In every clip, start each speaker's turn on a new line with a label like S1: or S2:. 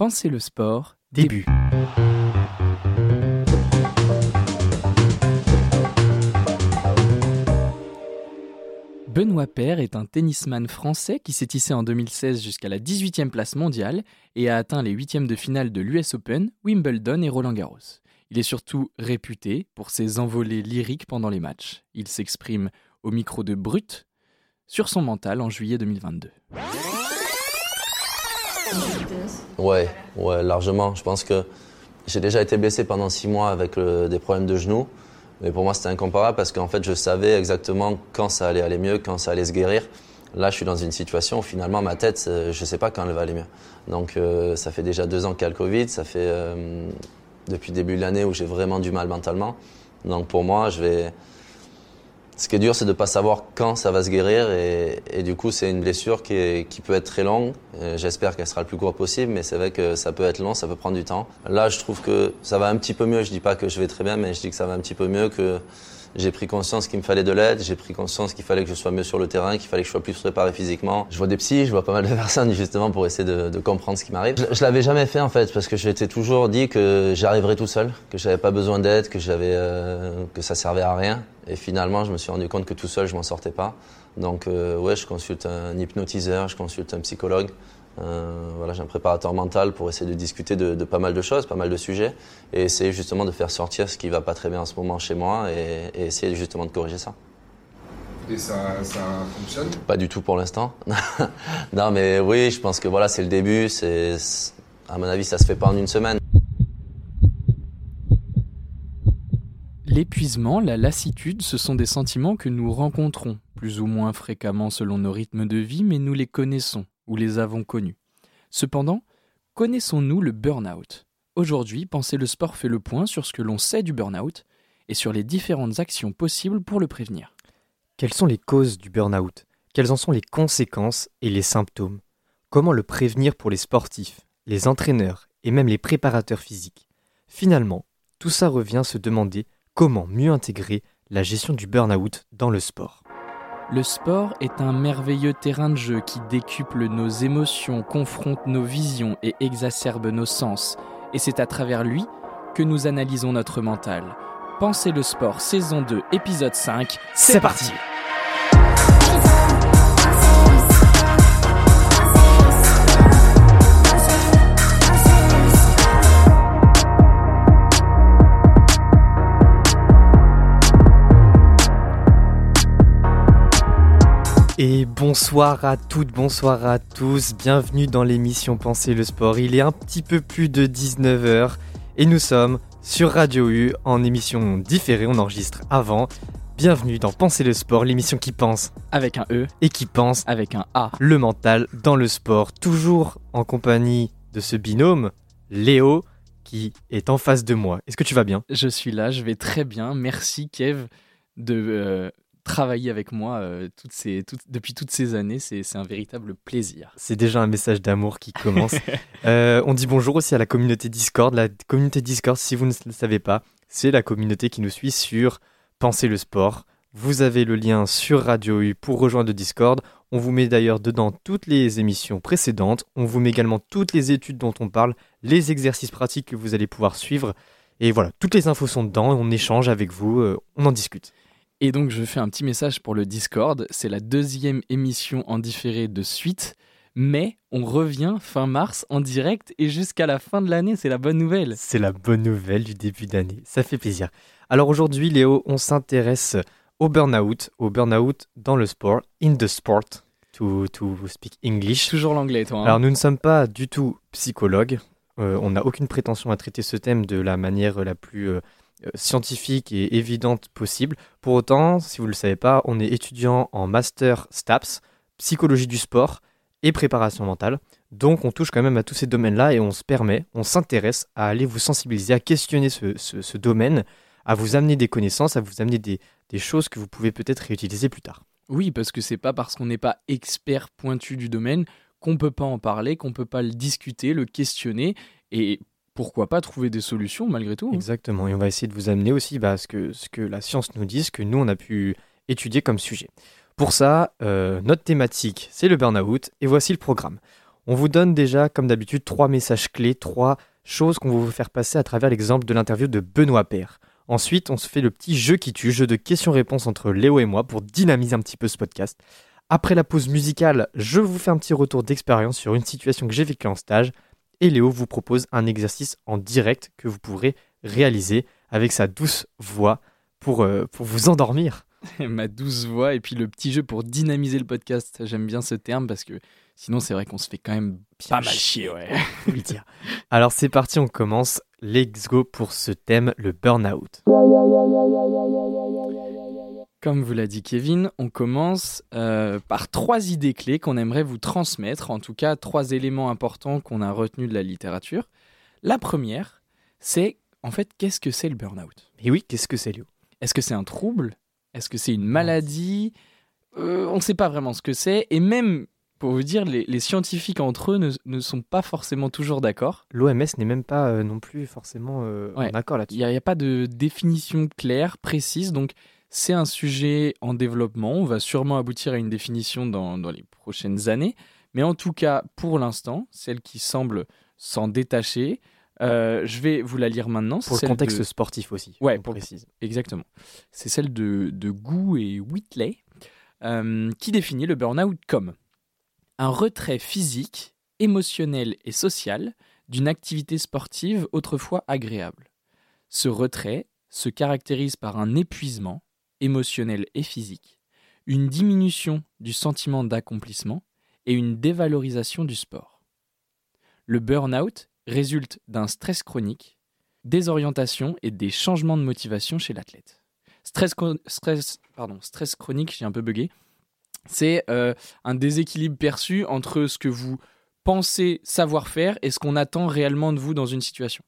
S1: Pensez le sport, début. Benoît Paire est un tennisman français qui s'est tissé en 2016 jusqu'à la 18e place mondiale et a atteint les huitièmes de finale de l'US Open, Wimbledon et Roland Garros. Il est surtout réputé pour ses envolées lyriques pendant les matchs. Il s'exprime au micro de Brut sur son mental en juillet 2022.
S2: Ouais, ouais, largement. Je pense que j'ai déjà été blessé pendant six mois avec des problèmes de genoux. Mais pour moi, c'était incomparable parce qu'en fait, je savais exactement quand ça allait aller mieux, quand ça allait se guérir. Là, je suis dans une situation où finalement, ma tête, euh, je ne sais pas quand elle va aller mieux. Donc, euh, ça fait déjà deux ans qu'il y a le Covid. Ça fait euh, depuis le début de l'année où j'ai vraiment du mal mentalement. Donc, pour moi, je vais, ce qui est dur, c'est de ne pas savoir quand ça va se guérir. Et, du coup, c'est une blessure qui, peut être très longue. J'espère qu'elle sera le plus courte possible, mais c'est vrai que ça peut être long, ça peut prendre du temps. Là, je trouve que ça va un petit peu mieux. Je dis pas que je vais très bien, mais je dis que ça va un petit peu mieux, que j'ai pris conscience qu'il me fallait de l'aide, j'ai pris conscience qu'il fallait que je sois mieux sur le terrain, qu'il fallait que je sois plus préparé physiquement. Je vois des psys, je vois pas mal de personnes justement pour essayer de, comprendre ce qui m'arrive. Je, je l'avais jamais fait en fait parce que j'étais toujours dit que j'arriverais tout seul, que j'avais pas besoin d'aide, que j'avais euh, que ça servait à rien. Et finalement, je me suis rendu compte que tout seul, je m'en sortais pas. Donc euh, ouais, je consulte un hypnotiseur, je consulte un psychologue. Euh, voilà, j'ai un préparateur mental pour essayer de discuter de, pas mal de choses, pas mal de sujets, et essayer justement de faire sortir ce qui va pas très bien en ce moment chez moi et, essayer justement de corriger ça.
S3: Et ça, ça fonctionne?
S2: Pas du tout pour l'instant. non, mais oui, je pense que voilà, c'est le début. C'est, à mon avis, ça se fait pas en une semaine.
S1: L'épuisement, la lassitude, ce sont des sentiments que nous rencontrons, plus ou moins fréquemment selon nos rythmes de vie, mais nous les connaissons ou les avons connus. Cependant, connaissons-nous le burn-out? Aujourd'hui, Penser le sport fait le point sur ce que l'on sait du burn-out et sur les différentes actions possibles pour le prévenir.
S4: Quelles sont les causes du burn-out? Quelles en sont les conséquences et les symptômes? Comment le prévenir pour les sportifs, les entraîneurs et même les préparateurs physiques? Finalement, tout ça revient à se demander comment mieux intégrer la gestion du burn-out dans le sport.
S1: Le sport est un merveilleux terrain de jeu qui décuple nos émotions, confronte nos visions et exacerbe nos sens. Et c'est à travers lui que nous analysons notre mental. Pensez le sport, saison 2, épisode 5, c'est parti
S4: Et bonsoir à toutes, bonsoir à tous, bienvenue dans l'émission Penser le sport. Il est un petit peu plus de 19h et nous sommes sur Radio U en émission différée, on enregistre avant. Bienvenue dans Penser le sport, l'émission qui pense
S1: avec un E
S4: et qui pense
S1: avec un A.
S4: Le mental dans le sport, toujours en compagnie de ce binôme, Léo, qui est en face de moi. Est-ce que tu vas bien?
S1: Je suis là, je vais très bien. Merci Kev de euh, travailler avec moi euh, toutes ces, depuis toutes ces années. C'est un véritable plaisir.
S4: C'est déjà un message d'amour qui commence. Euh, on dit bonjour aussi à la communauté Discord. La communauté Discord, si vous ne le savez pas, c'est la communauté qui nous suit sur Penser le sport. Vous avez le lien sur Radio U pour rejoindre le Discord. On vous met d'ailleurs dedans toutes les émissions précédentes. On vous met également toutes les études dont on parle, les exercices pratiques que vous allez pouvoir suivre. Et voilà, toutes les infos sont dedans. On échange avec vous, euh, on en discute.
S1: Et donc je fais un petit message pour le Discord. C'est la deuxième émission en différé de suite. Mais on revient fin mars en direct et jusqu'à la fin de l'année, c'est la bonne nouvelle.
S4: C'est la bonne nouvelle du début d'année, ça fait plaisir. Alors aujourd'hui Léo, on s'intéresse au burn-out, au burn-out dans le sport, in the sport, to, to speak English.
S1: Toujours l'anglais toi. Hein.
S4: Alors nous ne sommes pas du tout psychologues, euh, on n'a aucune prétention à traiter ce thème de la manière la plus... Euh, scientifique et évidente possible. Pour autant, si vous ne le savez pas, on est étudiant en master STAPS, psychologie du sport et préparation mentale. Donc on touche quand même à tous ces domaines-là et on se permet, on s'intéresse à aller vous sensibiliser, à questionner ce, domaine, à vous amener des connaissances, à vous amener des, des choses que vous pouvez peut-être réutiliser plus tard.
S1: Oui, parce que c'est pas parce qu'on n'est pas expert pointu du domaine qu'on peut pas en parler, qu'on peut pas le discuter, le questionner. Et pourquoi pas trouver des solutions malgré tout.
S4: Hein. Exactement, et on va essayer de vous amener aussi bah, ce, que, ce que la science nous dit, ce que nous on a pu étudier comme sujet. Pour ça, euh, notre thématique, c'est le burn-out, et voici le programme. On vous donne déjà, comme d'habitude, trois messages clés, trois choses qu'on va vous faire passer à travers l'exemple de l'interview de Benoît Père. Ensuite, on se fait le petit jeu qui tue, jeu de questions-réponses entre Léo et moi pour dynamiser un petit peu ce podcast. Après la pause musicale, je vous fais un petit retour d'expérience sur une situation que j'ai vécue en stage et Léo vous propose un exercice en direct que vous pourrez réaliser avec sa douce voix pour, euh, pour vous endormir.
S1: Ma douce voix et puis le petit jeu pour dynamiser le podcast. J'aime bien ce terme parce que sinon c'est vrai qu'on se fait quand même pas mal chier. Ouais.
S4: dire. Alors c'est parti, on commence. Let's go pour ce thème, le burn-out.
S1: Comme vous l'a dit Kevin, on commence euh, par trois idées clés qu'on aimerait vous transmettre, en tout cas trois éléments importants qu'on a retenus de la littérature. La première, c'est en fait qu'est-ce que c'est le burn-out?
S4: Et oui, qu'est-ce que c'est Léo?
S1: Est-ce que c'est un trouble? Est-ce que c'est une maladie? Euh, On ne sait pas vraiment ce que c'est, et même pour vous dire, les, scientifiques entre eux ne, sont pas forcément toujours d'accord.
S4: L'OMS n'est même pas euh, non plus forcément en accord là-dessus.
S1: Il n'y a, pas de définition claire, précise, donc c'est un sujet en développement. On va sûrement aboutir à une définition dans, les prochaines années. Mais en tout cas, pour l'instant, celle qui semble s'en détacher, euh, je vais vous la lire maintenant.
S4: Pour le contexte sportif aussi.
S1: Ouais, pour précise. Exactement. C'est celle de, de Gou et Whitley euh, qui définit le burn-out comme un retrait physique, émotionnel et social d'une activité sportive autrefois agréable. Ce retrait se caractérise par un épuisement, émotionnelle et physique, une diminution du sentiment d'accomplissement et une dévalorisation du sport. Le burn-out résulte d'un stress chronique, des orientations et des changements de motivation chez l'athlète. Stress, stress, pardon, stress chronique, j'ai un peu bugué, c'est euh, un déséquilibre perçu entre ce que vous pensez savoir faire et ce qu'on attend réellement de vous dans une situation.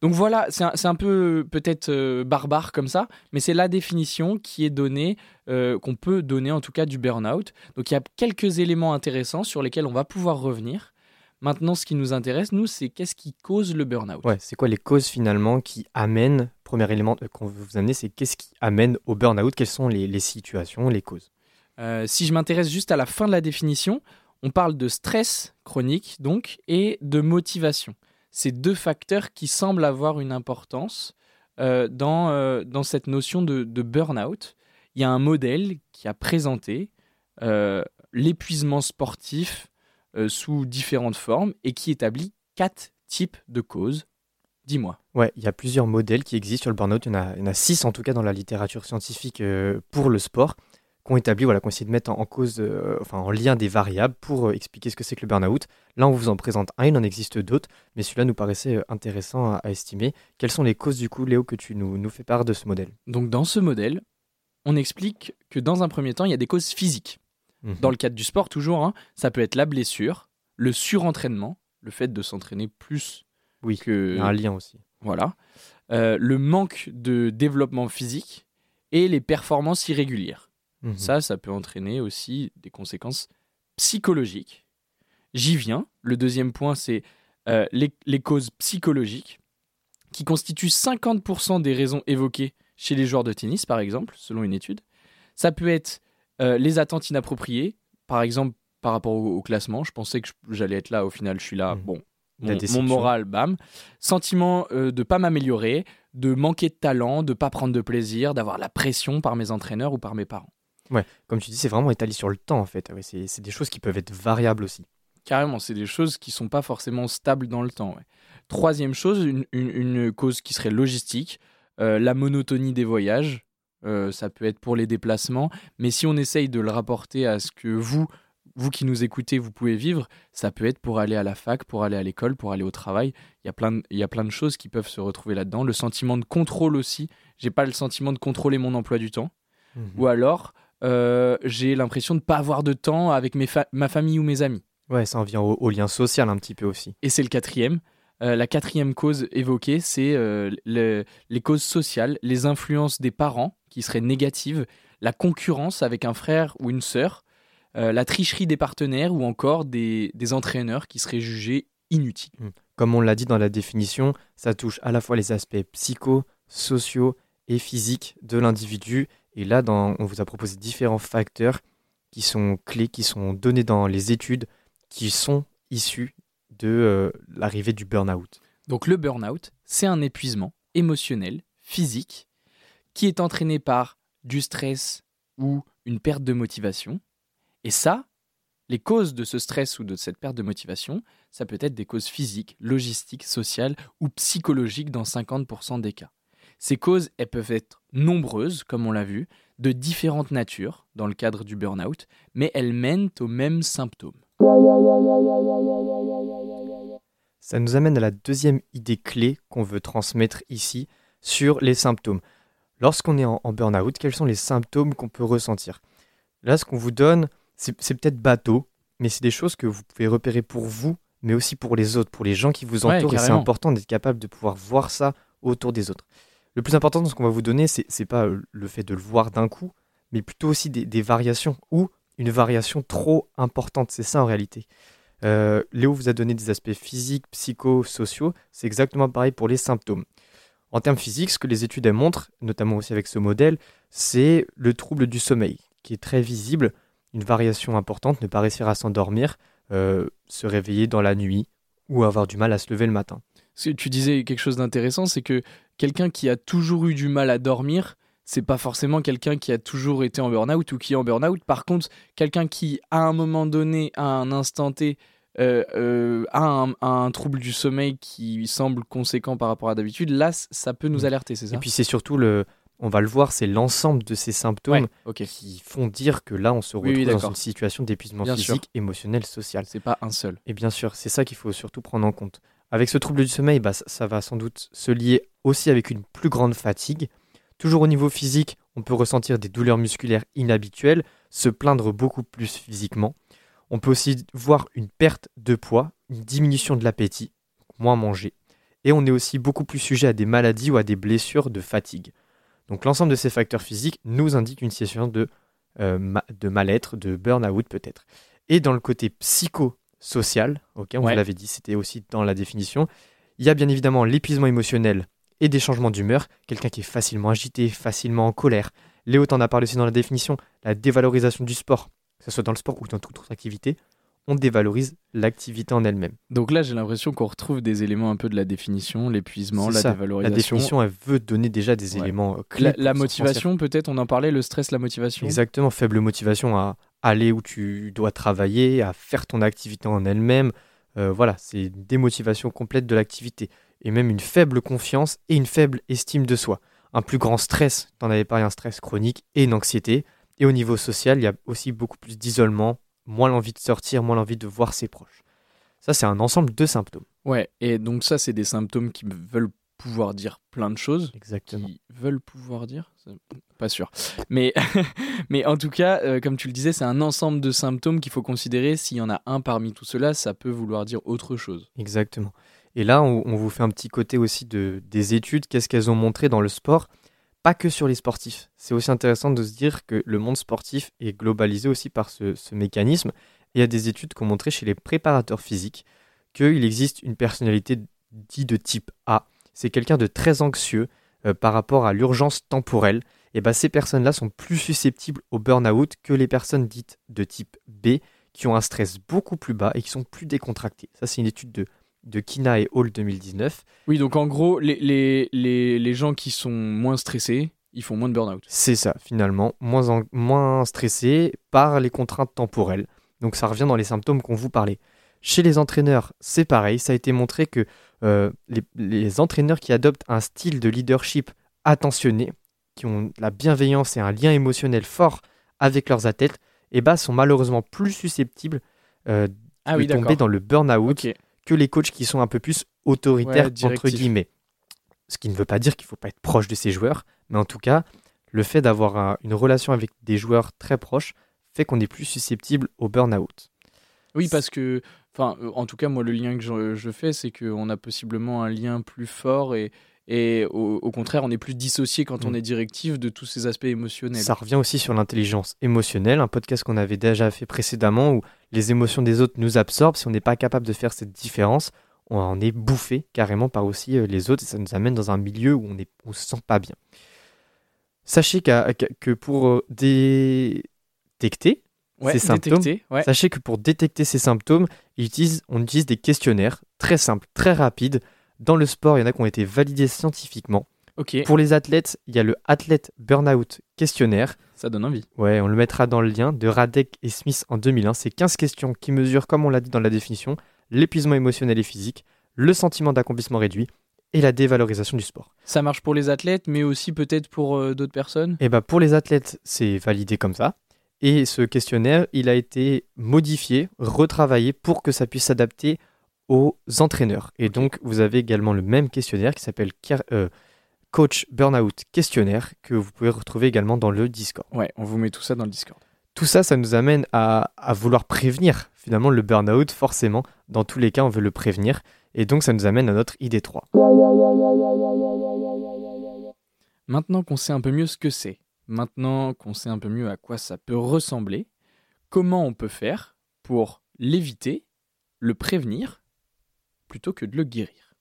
S1: Donc voilà, c'est un, peu peut-être euh, barbare comme ça, mais c'est la définition qui est donnée, euh, qu'on peut donner en tout cas du burn-out. Donc il y a quelques éléments intéressants sur lesquels on va pouvoir revenir. Maintenant, ce qui nous intéresse, nous, c'est qu'est-ce qui cause le burn-out?
S4: Ouais, c'est quoi les causes finalement qui amènent, premier élément euh, qu'on veut vous amener, c'est qu'est-ce qui amène au burn-out? Quelles sont les, situations, les causes?
S1: Si je m'intéresse juste à la fin de la définition, on parle de stress chronique, donc, et de motivation ces deux facteurs qui semblent avoir une importance euh, dans, euh, dans cette notion de, de burn-out. Il y a un modèle qui a présenté euh, l'épuisement sportif sous différentes formes et qui établit quatre types de causes. Dis-moi.
S4: Ouais, il y a plusieurs modèles qui existent sur le burn-out. Il, il, y en a six en tout cas dans la littérature scientifique pour le sport qu'on établi, voilà, qu'on essaie de mettre en, cause, euh, enfin en lien des variables pour euh, expliquer ce que c'est que le burn-out. Là, on vous en présente un, il en existe d'autres, mais celui-là nous paraissait euh, intéressant à, estimer. Quelles sont les causes du coup, Léo, que tu nous, nous fais part de ce modèle?
S1: Donc dans ce modèle, on explique que dans un premier temps, il y a des causes physiques. Mhm. Dans le cadre du sport, toujours, hein, ça peut être la blessure, le surentraînement, le fait de s'entraîner plus
S4: oui, que... Il y a un lien aussi.
S1: Voilà. le manque de développement physique et les performances irrégulières. Mhm. Ça, ça peut entraîner aussi des conséquences psychologiques. J'y viens. Le deuxième point, c'est euh, les, causes psychologiques, qui constituent 50% des raisons évoquées chez les joueurs de tennis, par exemple, selon une étude. Ça peut être euh, les attentes inappropriées, par exemple par rapport au, classement. Je pensais que j'allais être là, au final, je suis là. Mhm. Bon, mon, moral, bam. Sentiment euh, de pas m'améliorer, de manquer de talent, de pas prendre de plaisir, d'avoir la pression par mes entraîneurs ou par mes parents.
S4: Ouais, comme tu dis, c'est vraiment étalé sur le temps en fait. c'est des choses qui peuvent être variables aussi.
S1: Carrément, c'est des choses qui sont pas forcément stables dans le temps. Troisième chose, une, cause qui serait logistique, euh, la monotonie des voyages. Euh, ça peut être pour les déplacements, mais si on essaye de le rapporter à ce que vous, vous qui nous écoutez, vous pouvez vivre, ça peut être pour aller à la fac, pour aller à l'école, pour aller au travail. Il y a plein de, il y a plein de choses qui peuvent se retrouver là-dedans. Le sentiment de contrôle aussi. J'ai pas le sentiment de contrôler mon emploi du temps. Mmh Ou alors, euh, j'ai l'impression de ne pas avoir de temps avec mes ma famille ou mes amis.
S4: Ouais, ça en vient au, lien social un petit peu aussi.
S1: Et c'est le quatrième. Euh, la quatrième cause évoquée, c'est euh, les causes sociales, les influences des parents qui seraient négatives, la concurrence avec un frère ou une sœur, la tricherie des partenaires ou encore des, des entraîneurs qui seraient jugés inutiles. Mmh.
S4: Comme on l'a dit dans la définition, ça touche à la fois les aspects psycho, sociaux et physiques de l'individu et là, on vous a proposé différents facteurs qui sont clés, qui sont donnés dans les études, qui sont issus de euh, l'arrivée du burn-out.
S1: Donc le burn-out, c'est un épuisement émotionnel, physique, qui est entraîné par du stress ou une perte de motivation. Et ça, les causes de ce stress ou de cette perte de motivation, ça peut être des causes physiques, logistiques, sociales ou psychologiques dans 50% des cas. Ces causes, elles peuvent être nombreuses, comme on l'a vu, de différentes natures dans le cadre du burn-out, mais elles mènent aux mêmes symptômes.
S4: Ça nous amène à la deuxième idée clé qu'on veut transmettre ici sur les symptômes. Lorsqu'on est en, burn-out, quels sont les symptômes qu'on peut ressentir? Là, ce qu'on vous donne, c'est peut-être bateau, mais c'est des choses que vous pouvez repérer pour vous, mais aussi pour les autres, pour les gens qui vous entourent. et c'est important d'être capable de pouvoir voir ça autour des autres. Le plus important dans ce qu'on va vous donner, c'est n'est pas euh, le fait de le voir d'un coup, mais plutôt aussi des, variations ou une variation trop importante. C'est ça en réalité. Euh, Léo vous a donné des aspects physiques, psychosociaux. C'est exactement pareil pour les symptômes. En termes physiques, ce que les études montrent, notamment aussi avec ce modèle, c'est le trouble du sommeil, qui est très visible, une variation importante, ne pas réussir à s'endormir, euh, se réveiller dans la nuit ou avoir du mal à se lever le matin.
S1: Tu disais quelque chose d'intéressant, c'est que quelqu'un qui a toujours eu du mal à dormir, c'est pas forcément quelqu'un qui a toujours été en burn-out ou qui est en burn-out. Par contre, quelqu'un qui, à un moment donné, à un instant T, euh, euh, a, un, trouble du sommeil qui semble conséquent par rapport à d'habitude, là, ça peut nous mm. alerter, c'est ça?
S4: Et puis c'est surtout le, on va le voir, c'est l'ensemble de ces symptômes qui font dire que là, on se retrouve dans une situation d'épuisement physique, émotionnel, social.
S1: C'est pas un seul.
S4: Et bien sûr, c'est ça qu'il faut surtout prendre en compte. Avec ce trouble du sommeil, bah, ça va sans doute se lier aussi avec une plus grande fatigue. Toujours au niveau physique, on peut ressentir des douleurs musculaires inhabituelles, se plaindre beaucoup plus physiquement. On peut aussi voir une perte de poids, une diminution de l'appétit, moins manger. Et on est aussi beaucoup plus sujet à des maladies ou à des blessures de fatigue. Donc l'ensemble de ces facteurs physiques nous indique une situation de, euh, de mal-être, de burn-out peut-être. Et dans le côté psycho social, ok, on vous l'avait dit, c'était aussi dans la définition. Il y a bien évidemment l'épuisement émotionnel et des changements d'humeur, quelqu'un qui est facilement agité, facilement en colère. Léo t'en a parlé aussi dans la définition, la dévalorisation du sport, que ce soit dans le sport ou dans toute autre activité, on dévalorise l'activité en elle-même.
S1: Donc là, j'ai l'impression qu'on retrouve des éléments un peu de la définition, l'épuisement, la dévalorisation.
S4: La définition, elle veut donner déjà des éléments clés.
S1: La, motivation, peut-être, on en parlait, le stress, la motivation.
S4: Exactement, faible motivation à aller où tu dois travailler, à faire ton activité en elle-même. Euh, voilà, c'est une démotivation complète de l'activité. Et même une faible confiance et une faible estime de soi. Un plus grand stress, t'en avais parlé, un stress chronique et une anxiété. Et au niveau social, il y a aussi beaucoup plus d'isolement, moins l'envie de sortir, moins l'envie de voir ses proches. Ça, c'est un ensemble de symptômes.
S1: Ouais, et donc ça, c'est des symptômes qui veulent pouvoir dire plein de choses.
S4: Exactement.
S1: Qui veulent pouvoir dire Pas sûr. Mais, mais en tout cas, euh, comme tu le disais, c'est un ensemble de symptômes qu'il faut considérer. S'il y en a un parmi tout cela, ça peut vouloir dire autre chose.
S4: Exactement. Et là, on, on vous fait un petit côté aussi de, des études. Qu'est-ce qu'elles ont montré dans le sport? Pas que sur les sportifs. C'est aussi intéressant de se dire que le monde sportif est globalisé aussi par ce, mécanisme. il y a des études qui ont montré chez les préparateurs physiques qu'il existe une personnalité dite de type A. C'est quelqu'un de très anxieux euh, par rapport à l'urgence temporelle. Et ben, ces personnes-là sont plus susceptibles au burn-out que les personnes dites de type B qui ont un stress beaucoup plus bas et qui sont plus décontractées. Ça, c'est une étude de de Kina et Hall 2019.
S1: Oui, donc en gros, les, les, les, les gens qui sont moins stressés, ils font moins de burn-out.
S4: C'est ça, finalement, moins, moins stressés par les contraintes temporelles. Donc ça revient dans les symptômes qu'on vous parlait. Chez les entraîneurs, c'est pareil, ça a été montré que euh, les, les, entraîneurs qui adoptent un style de leadership attentionné, qui ont la bienveillance et un lien émotionnel fort avec leurs athlètes, eh ben, sont malheureusement plus susceptibles euh, ah de tomber dans le burn-out que les coachs qui sont un peu plus autoritaires, entre guillemets. Ce qui ne veut pas dire qu'il ne faut pas être proche de ces joueurs, mais en tout cas, le fait d'avoir une relation avec des joueurs très proches fait qu'on est plus susceptible au burn-out.
S1: Oui, parce que, enfin, euh, en tout cas, moi, le lien que je, je fais, c'est qu'on a possiblement un lien plus fort et, et au, contraire, on est plus dissocié quand on mm. est directif de tous ces aspects émotionnels.
S4: Ça revient aussi sur l'intelligence émotionnelle, un podcast qu'on avait déjà fait précédemment où les émotions des autres nous absorbent. Si on n'est pas capable de faire cette différence, on en est bouffé carrément par aussi euh, les autres et ça nous amène dans un milieu où on ne on se sent pas bien. Sachez que pour euh, détecter
S1: Ouais,
S4: ces symptômes,
S1: détecter, ouais.
S4: sachez que pour détecter ces symptômes, ils utilisent- on utilise des questionnaires très simples, très rapides. Dans le sport, il y en a qui ont été validés scientifiquement.
S1: Ok,
S4: Pour les athlètes, il y a le Athlète Burnout Questionnaire.
S1: ça donne envie.
S4: Ouais, on le mettra dans le lien de Radek et Smith en 2001. C'est 15 questions qui mesurent, comme on l'a dit dans la définition, l'épuisement émotionnel et physique, le sentiment d'accomplissement réduit et la dévalorisation du sport.
S1: Ça marche pour les athlètes, mais aussi peut-être pour euh, d'autres personnes?
S4: Et bah pour les athlètes, c'est validé comme ça. Et ce questionnaire, il a été modifié, retravaillé pour que ça puisse s'adapter aux entraîneurs. Et donc, vous avez également le même questionnaire qui s'appelle euh, Coach Burnout Questionnaire que vous pouvez retrouver également dans le Discord.
S1: Ouais, on vous met tout ça dans le Discord.
S4: Tout ça, ça nous amène à, à vouloir prévenir finalement le burn-out, forcément. Dans tous les cas, on veut le prévenir. Et donc, ça nous amène à notre idée 3.
S1: Maintenant qu'on sait un peu mieux ce que c'est, maintenant qu'on sait un peu mieux à quoi ça peut ressembler, comment on peut faire pour l'éviter, le prévenir, plutôt que de le guérir?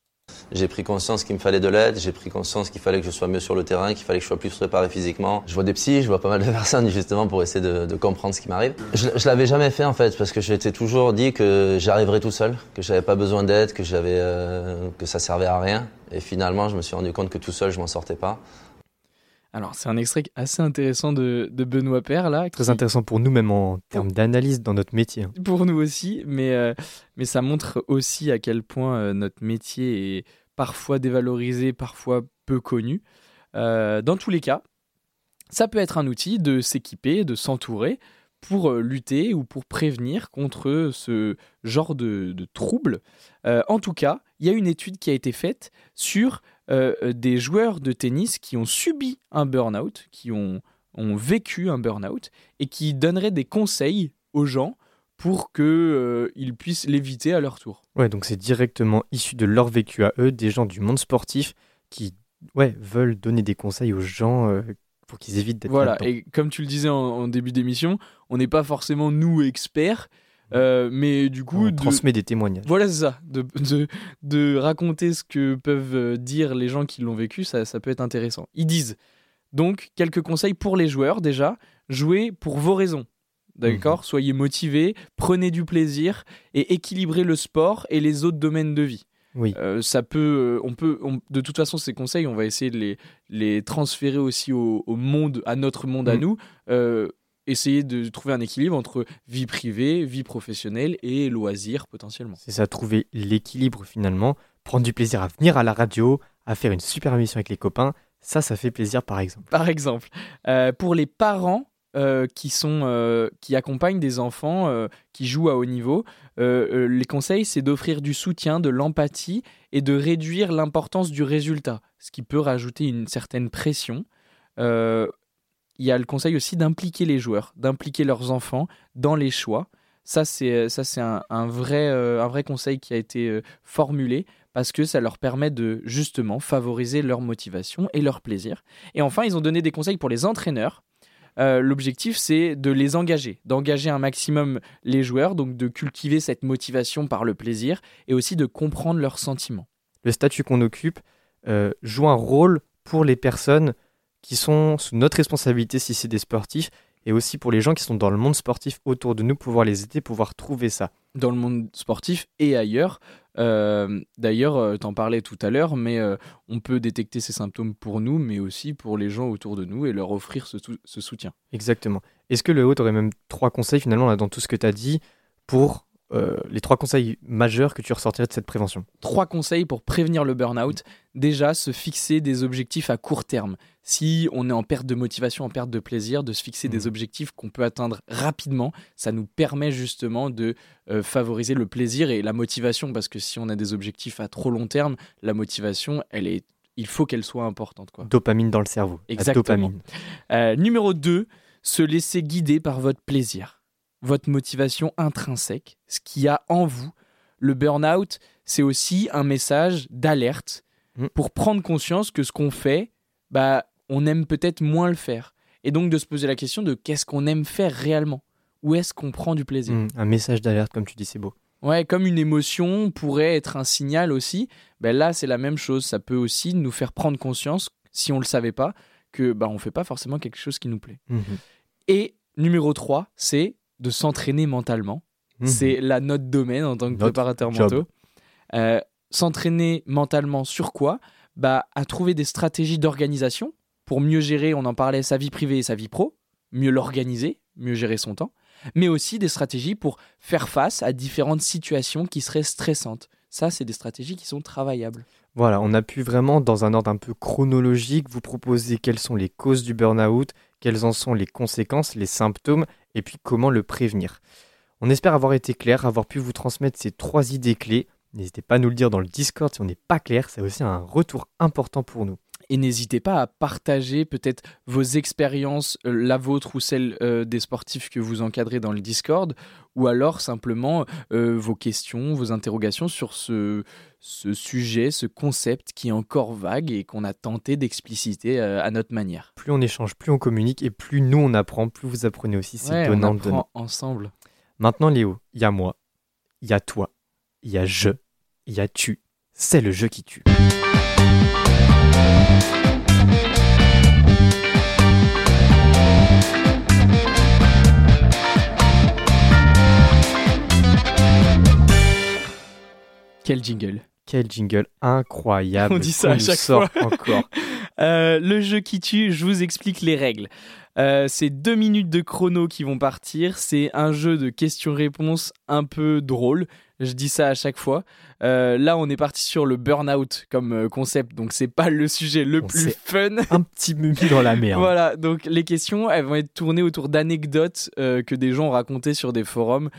S2: J'ai pris conscience qu'il me fallait de l'aide, j'ai pris conscience qu'il fallait que je sois mieux sur le terrain, qu'il fallait que je sois plus préparé physiquement. Je vois des psys, je vois pas mal de personnes justement pour essayer de, comprendre ce qui m'arrive. Je, l'avais jamais fait en fait parce que je m'étais toujours dit que j'arriverais tout seul, que j'avais pas besoin d'aide, que euh, ça servait à rien. Et finalement, je me suis rendu compte que tout seul, je m'en sortais pas.
S1: Alors, c'est un extrait assez intéressant de, de Benoît Père, là.
S4: Très
S1: qui-
S4: intéressant pour nous, même en termes d'analyse dans notre métier.
S1: pour nous aussi, mais, euh, mais ça montre aussi à quel point euh, notre métier est parfois dévalorisé, parfois peu connu. Euh, dans tous les cas, ça peut être un outil de s'équiper, de s'entourer pour lutter ou pour prévenir contre ce genre de, de troubles. En tout cas, il y a une étude qui a été faite sur euh, euh, des joueurs de tennis qui ont subi un burn-out, qui ont, ont vécu un burn-out et qui donneraient des conseils aux gens pour qu'ils puissent l'éviter à leur tour.
S4: Ouais, donc c'est directement issu de leur vécu à eux, des gens du monde sportif qui ouais, veulent donner des conseils aux gens euh, pour qu'ils évitent d'être
S1: Voilà, et comme tu le disais en, en début d'émission, on n'est pas forcément nous experts, euh, mais du coup,
S4: On
S1: de-
S4: transmet des témoignages.
S1: voilà c'est ça, de, de, de raconter ce que peuvent euh, dire les gens qui l'ont vécu, ça, ça peut être intéressant. Ils disent donc quelques conseils pour les joueurs déjà, jouez pour vos raisons. D'accord
S4: Mhm.
S1: Soyez motivés, prenez du plaisir et équilibrez le sport et les autres domaines de vie.
S4: Oui.
S1: Euh, ça peut, on peut, on- de toute façon, ces conseils, on va essayer de les, les transférer aussi au, au monde, à notre monde à
S4: Mm.
S1: nous. Euh, essayer de trouver un équilibre entre vie privée, vie professionnelle et loisirs potentiellement.
S4: C'est ça, trouver l'équilibre finalement, prendre du plaisir à venir à la radio, à faire une super émission avec les copains, ça, ça fait plaisir par exemple.
S1: Par exemple, Euh, pour les parents euh, qui sont, euh, qui accompagnent des enfants qui jouent à haut niveau, les conseils, c'est d'offrir du soutien, de l'empathie et de réduire l'importance du résultat, ce qui peut rajouter une certaine pression. Euh, il y a le conseil aussi d'impliquer les joueurs, d'impliquer leurs enfants dans les choix. Ça, c'est vrai, euh, un vrai conseil qui a été euh, formulé parce que ça leur permet de justement favoriser leur motivation et leur plaisir. Et enfin, ils ont donné des conseils pour les entraîneurs. Euh, L'objectif, c'est de les engager, d'engager un maximum les joueurs, donc de cultiver cette motivation par le plaisir et aussi de comprendre leurs sentiments.
S4: Le statut qu'on occupe euh, joue un rôle pour les personnes qui sont sous notre responsabilité si c'est des sportifs et aussi pour les gens qui sont dans le monde sportif autour de nous, pouvoir les aider, pouvoir trouver ça.
S1: dans le monde sportif et ailleurs. Euh, D'ailleurs, euh, t'en parlais tout à l'heure, mais euh, on peut détecter ces symptômes pour nous, mais aussi pour les gens autour de nous et leur offrir ce, sou- ce soutien.
S4: Exactement. Est-ce que le haut aurait même trois conseils finalement là, dans tout ce que tu as dit pour euh, les trois conseils majeurs que tu ressortirais de cette prévention
S1: Trois conseils pour prévenir le burn-out. Déjà, se fixer des objectifs à court terme. Si on est en perte de motivation, en perte de plaisir, de se fixer des
S4: Mhm.
S1: objectifs qu'on peut atteindre rapidement, ça nous permet justement de euh, favoriser le plaisir et la motivation, parce que si on a des objectifs à trop long terme, la motivation, elle est, il faut qu'elle soit importante. Quoi.
S4: Dopamine dans le cerveau. La
S1: Exactement.
S4: dopamine.
S1: Euh, numéro 2, se laisser guider par votre plaisir, votre motivation intrinsèque, ce qu'il y a en vous. Le burn-out, c'est aussi un message d'alerte
S4: Mm.
S1: pour prendre conscience que ce qu'on fait, bah, on aime peut-être moins le faire. Et donc de se poser la question de qu'est-ce qu'on aime faire réellement? Où est-ce qu'on prend du plaisir?
S4: Mm, un message d'alerte, comme tu dis, c'est beau.
S1: Ouais, comme une émotion pourrait être un signal aussi, ben là c'est la même chose. Ça peut aussi nous faire prendre conscience, si on le savait pas, que bah, on fait pas forcément quelque chose qui nous plaît.
S4: Mhm.
S1: Et numéro 3, c'est de s'entraîner mentalement.
S4: Mhm.
S1: C'est la note domaine en tant que
S4: Notre
S1: préparateur
S4: job.
S1: mentaux. Euh, s'entraîner mentalement sur quoi? Bah, À trouver des stratégies d'organisation pour mieux gérer, on en parlait, sa vie privée et sa vie pro, mieux l'organiser, mieux gérer son temps, mais aussi des stratégies pour faire face à différentes situations qui seraient stressantes. Ça, c'est des stratégies qui sont travaillables.
S4: Voilà, on a pu vraiment, dans un ordre un peu chronologique, vous proposer quelles sont les causes du burn-out, quelles en sont les conséquences, les symptômes, et puis comment le prévenir. On espère avoir été clair, avoir pu vous transmettre ces trois idées clés. N'hésitez pas à nous le dire dans le Discord si on n'est pas clair, c'est aussi un retour important pour nous.
S1: Et n'hésitez pas à partager peut-être vos expériences, euh, la vôtre ou celle euh, des sportifs que vous encadrez dans le Discord, ou alors simplement euh, vos questions, vos interrogations sur ce, ce sujet, ce concept qui est encore vague et qu'on a tenté d'expliciter à notre manière.
S4: Plus on échange, plus on communique, et plus nous on apprend, plus vous apprenez aussi, c'est
S1: Ouais, on
S4: donnant donnant.
S1: apprend ensemble.
S4: Maintenant Léo, il y a moi, il y a toi, il y a je, il y a tu. C'est le jeu qui tue.
S1: Quel jingle
S4: Quel jingle incroyable
S1: On dit ça à chaque
S4: sort encore.
S1: Euh, le jeu qui tue, je vous explique les règles. Euh, c'est deux minutes de chrono qui vont partir. C'est un jeu de questions-réponses un peu drôle. Je dis ça à chaque fois. Euh, là, on est parti sur le burn-out comme euh, concept, donc c'est pas le sujet le
S4: On
S1: plus fun.
S4: Un petit mumi dans la mer.
S1: Voilà, donc les questions, elles vont être tournées autour d'anecdotes euh, que des gens ont racontées sur des forums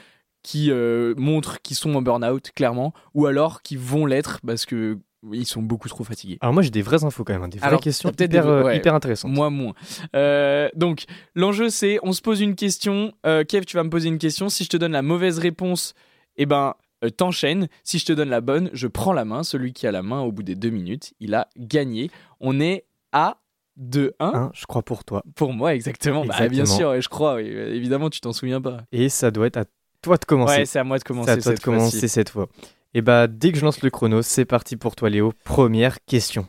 S1: qui montrent qu'ils sont en burn-out, clairement, ou alors qui vont l'être parce que ils sont beaucoup trop fatigués.
S4: Alors moi j'ai des vraies infos quand même, hein, des vraies
S1: Alors,
S4: questions hyper,
S1: des-
S4: euh,
S1: ouais.
S4: hyper intéressantes.
S1: Moi, moins. Euh, donc, l'enjeu, c'est on se pose une question. Euh, Kev, tu vas me poser une question. Si je te donne la mauvaise réponse, eh ben, euh, t'enchaînes. Si je te donne la bonne, je prends la main. Celui qui a la main au bout des deux minutes, il a gagné. On est à 2-1
S4: Hein, je crois pour toi.
S1: pour moi, exactement. Bah, bien
S4: Exactement.
S1: sûr, et je crois. oui. Évidemment, tu t'en souviens pas.
S4: Et ça doit être à toi de commencer.
S1: Ouais, c'est à moi de commencer
S4: c'est à toi de
S1: cette
S4: commencer
S1: fois-ci.
S4: cette fois. Et bah dès que je lance le chrono, c'est parti pour toi Léo. Première question.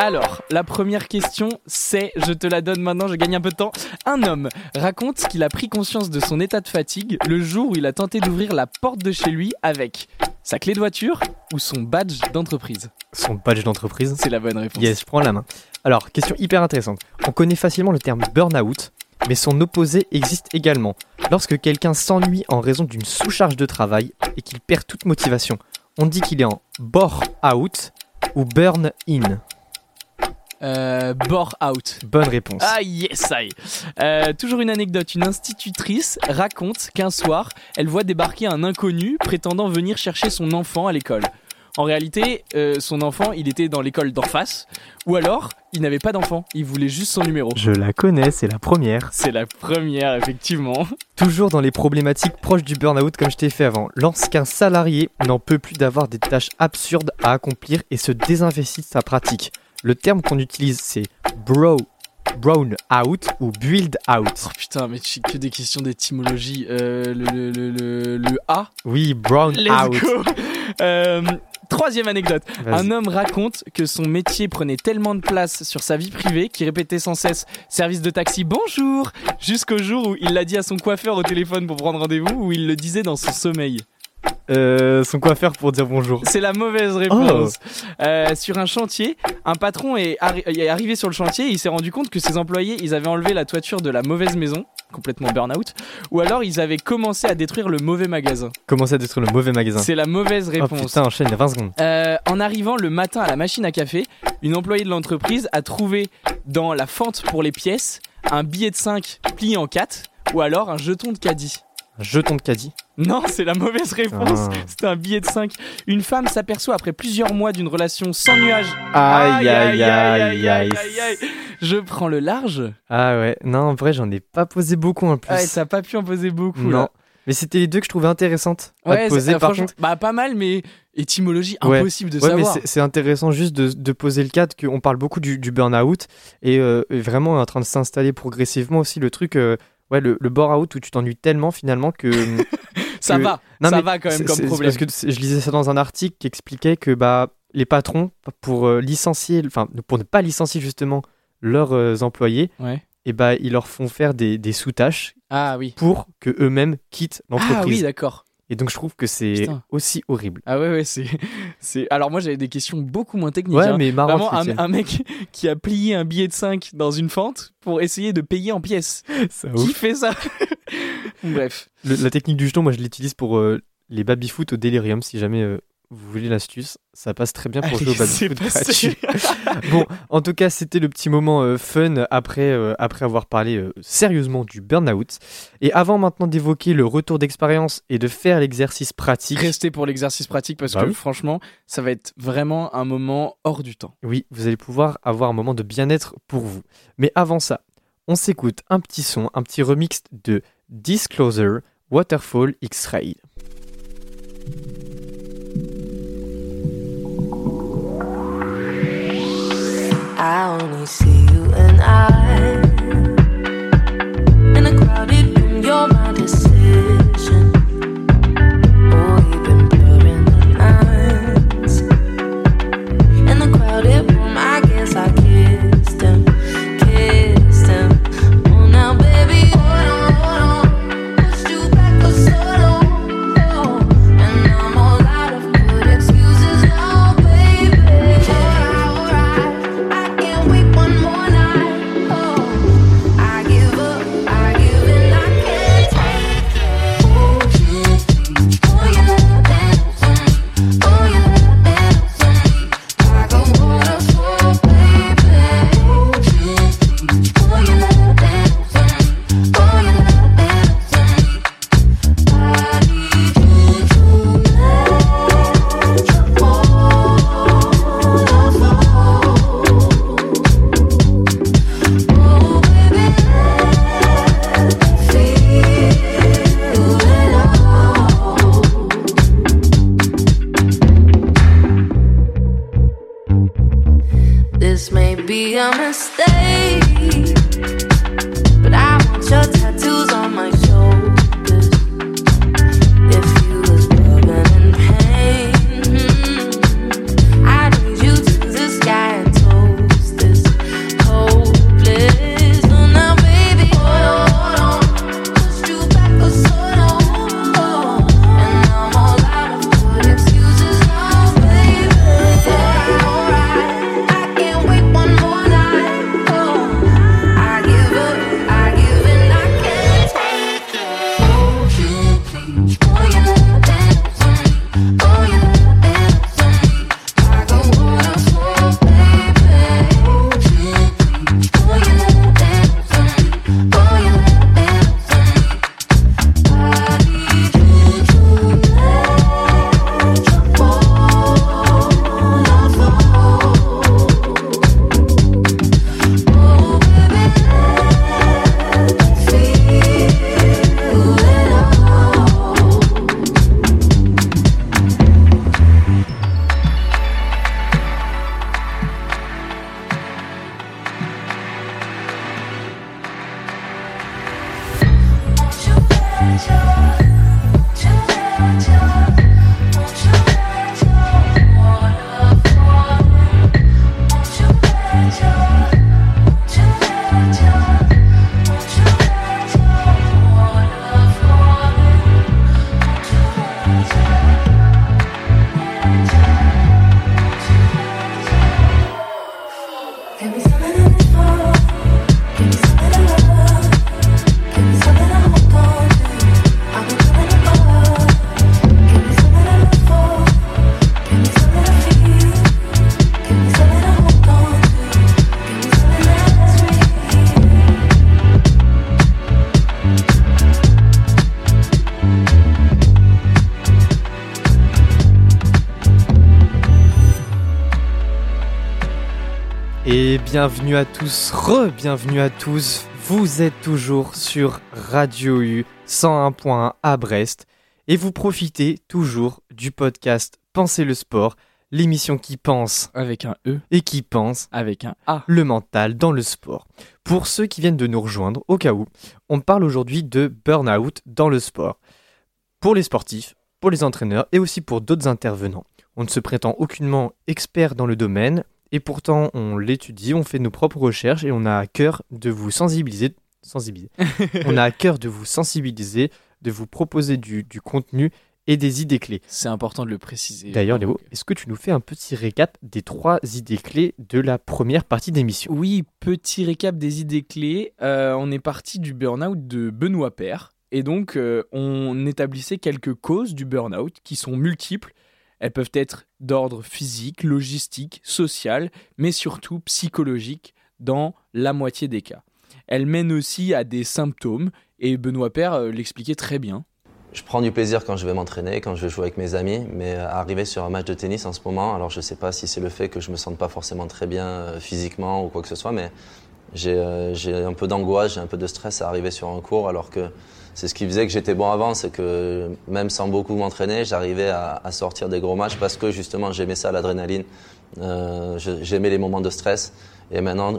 S1: Alors, la première question, c'est, je te la donne maintenant, je gagne un peu de temps. Un homme raconte qu'il a pris conscience de son état de fatigue le jour où il a tenté d'ouvrir la porte de chez lui avec sa clé de voiture ou son badge d'entreprise.
S4: Son badge d'entreprise.
S1: C'est la bonne réponse.
S4: Yes, je prends la main. Alors, question hyper intéressante. On connaît facilement le terme burn-out, mais son opposé existe également. Lorsque quelqu'un s'ennuie en raison d'une sous-charge de travail et qu'il perd toute motivation, on dit qu'il est en bore-out ou burn-in.
S1: Euh, bore out.
S4: Bonne réponse.
S1: Ah yes, aïe. Euh, toujours une anecdote. Une institutrice raconte qu'un soir, elle voit débarquer un inconnu prétendant venir chercher son enfant à l'école. En réalité, euh, son enfant, il était dans l'école d'en face, ou alors, il n'avait pas d'enfant, il voulait juste son numéro.
S4: Je la connais, c'est la première.
S1: C'est la première, effectivement.
S4: Toujours dans les problématiques proches du burn-out comme je t'ai fait avant. Lorsqu'un salarié n'en peut plus d'avoir des tâches absurdes à accomplir et se désinvestit de sa pratique. Le terme qu'on utilise c'est bro, brown out ou build out.
S1: Oh putain, mais tu que des questions d'étymologie. Euh, le, le, le, A?
S4: Oui, brown
S1: Let's
S4: out.
S1: go. Euh, troisième anecdote. Un homme raconte que son métier prenait tellement de place sur sa vie privée qu'il répétait sans cesse service de taxi bonjour jusqu'au jour où il l'a dit à son coiffeur au téléphone pour prendre rendez-vous ou il le disait dans son sommeil.
S4: Euh, son coiffeur pour dire bonjour.
S1: C'est la mauvaise réponse. Euh, sur un chantier, un patron est, arri- est arrivé sur le chantier et il s'est rendu compte que ses employés ils avaient enlevé la toiture de la mauvaise maison, complètement burn-out, ou alors ils avaient commencé à détruire le mauvais magasin.
S4: Commencer à détruire le mauvais magasin.
S1: C'est la mauvaise
S4: Oh
S1: réponse.
S4: putain, enchaîne, 20 secondes.
S1: Euh, en arrivant le matin à la machine à café, une employée de l'entreprise a trouvé dans la fente pour les pièces un billet de 5 plié en 4 ou alors un jeton de caddie.
S4: Jeton de caddie.
S1: Non, c'est la mauvaise réponse.
S4: Ah.
S1: C'était un billet de 5. Une femme s'aperçoit après plusieurs mois d'une relation sans nuage.
S4: Aïe aïe aïe aïe.
S1: Je prends le large.
S4: Ah ouais, non, en vrai, j'en ai pas posé beaucoup en plus.
S1: Ouais, t'as pas pu en poser beaucoup.
S4: non.
S1: là.
S4: Mais c'était les deux que je trouvais intéressantes à
S1: Ouais,
S4: te poser
S1: c'est- euh,
S4: par contre.
S1: bah pas mal, mais étymologie
S4: Ouais.
S1: impossible de
S4: Ouais,
S1: savoir.
S4: c'est- c'est intéressant juste de, de poser le cadre qu'on parle beaucoup du, du burn-out et, euh, et vraiment est en train de s'installer progressivement aussi le truc, euh, ouais, le, le bore-out où tu t'ennuies tellement finalement que.
S1: Ça
S4: que-
S1: va,
S4: Non,
S1: ça va quand même comme problème.
S4: Parce que je lisais ça dans un article qui expliquait que bah, les patrons, pour euh, licencier, enfin pour ne pas licencier justement leurs euh, employés,
S1: Ouais.
S4: et bah, ils leur font faire des, des sous-tâches
S1: Ah oui.
S4: pour que eux-mêmes quittent
S1: Ah oui,
S4: l'entreprise.
S1: d'accord.
S4: Et donc je trouve que c'est aussi horrible.
S1: Ah ouais, ouais, c'est. c'est... Alors moi, j'avais des questions beaucoup moins techniques.
S4: Ouais,
S1: hein.
S4: mais marrant.
S1: Vraiment, un, un mec qui a plié un billet de 5 dans une fente pour essayer de payer en pièces. Qui fait ça? Bref.
S4: la technique du jeton, moi je l'utilise pour euh, les baby-foot au délirium. Si jamais euh, vous voulez l'astuce, ça passe très bien pour jouer au
S1: Allez,
S4: baby-foot
S1: passé.
S4: gratuit. Bon, en tout cas, c'était le petit moment euh, fun après, euh, après avoir parlé euh, sérieusement du burn-out. Et avant maintenant d'évoquer le retour d'expérience et de faire l'exercice pratique,
S1: Restez pour l'exercice pratique parce
S4: Bah
S1: que
S4: oui.
S1: franchement, ça va être vraiment un moment hors du temps.
S4: oui, vous allez pouvoir avoir un moment de bien-être pour vous. Mais avant ça, on s'écoute un petit son, un petit remix de Disclosure Waterfall X-Ray.
S5: I only see you and I in a crowded room. You're my decision.
S4: Et bienvenue à tous, re-bienvenue à tous. Vous êtes toujours sur Radio U 101.1 à Brest et vous profitez toujours du podcast Pensez le sport, l'émission qui pense
S1: Avec un E,
S4: et qui pense
S1: avec un A.
S4: le mental dans le sport. Pour ceux qui viennent de nous rejoindre, au cas où, on parle aujourd'hui de burn-out dans le sport. Pour les sportifs, pour les entraîneurs et aussi pour d'autres intervenants. On ne se prétend aucunement expert dans le domaine et pourtant on l'étudie, on fait nos propres recherches et on a à cœur de vous sensibiliser sensibiliser. on a à cœur de vous sensibiliser, de vous proposer du, du contenu et des idées clés.
S1: C'est important de le préciser.
S4: D'ailleurs. Léo, est-ce que tu nous fais un petit récap des trois idées clés de la première partie d'émission?
S1: Oui, petit récap des idées clés. Euh, on est parti du burn-out de Benoît Père. Et donc, euh, on établissait quelques causes du burn-out qui sont multiples. Elles peuvent être d'ordre physique, logistique, social, mais surtout psychologique dans la moitié des cas. Elles mènent aussi à des symptômes, et Benoît Père euh, l'expliquait très bien.
S2: Je prends du plaisir quand je vais m'entraîner, quand je jouer avec mes amis, mais arriver sur un match de tennis en ce moment, alors je sais pas si c'est le fait que je me sente pas forcément très bien euh, physiquement ou quoi que ce soit, mais j'ai euh, j'ai un peu d'angoisse, j'ai un peu de stress à arriver sur un cours, alors que c'est ce qui faisait que j'étais bon avant, c'est que même sans beaucoup m'entraîner, j'arrivais à, sortir des gros matchs parce que justement j'aimais ça, l'adrénaline, euh, j'aimais les moments de stress, et maintenant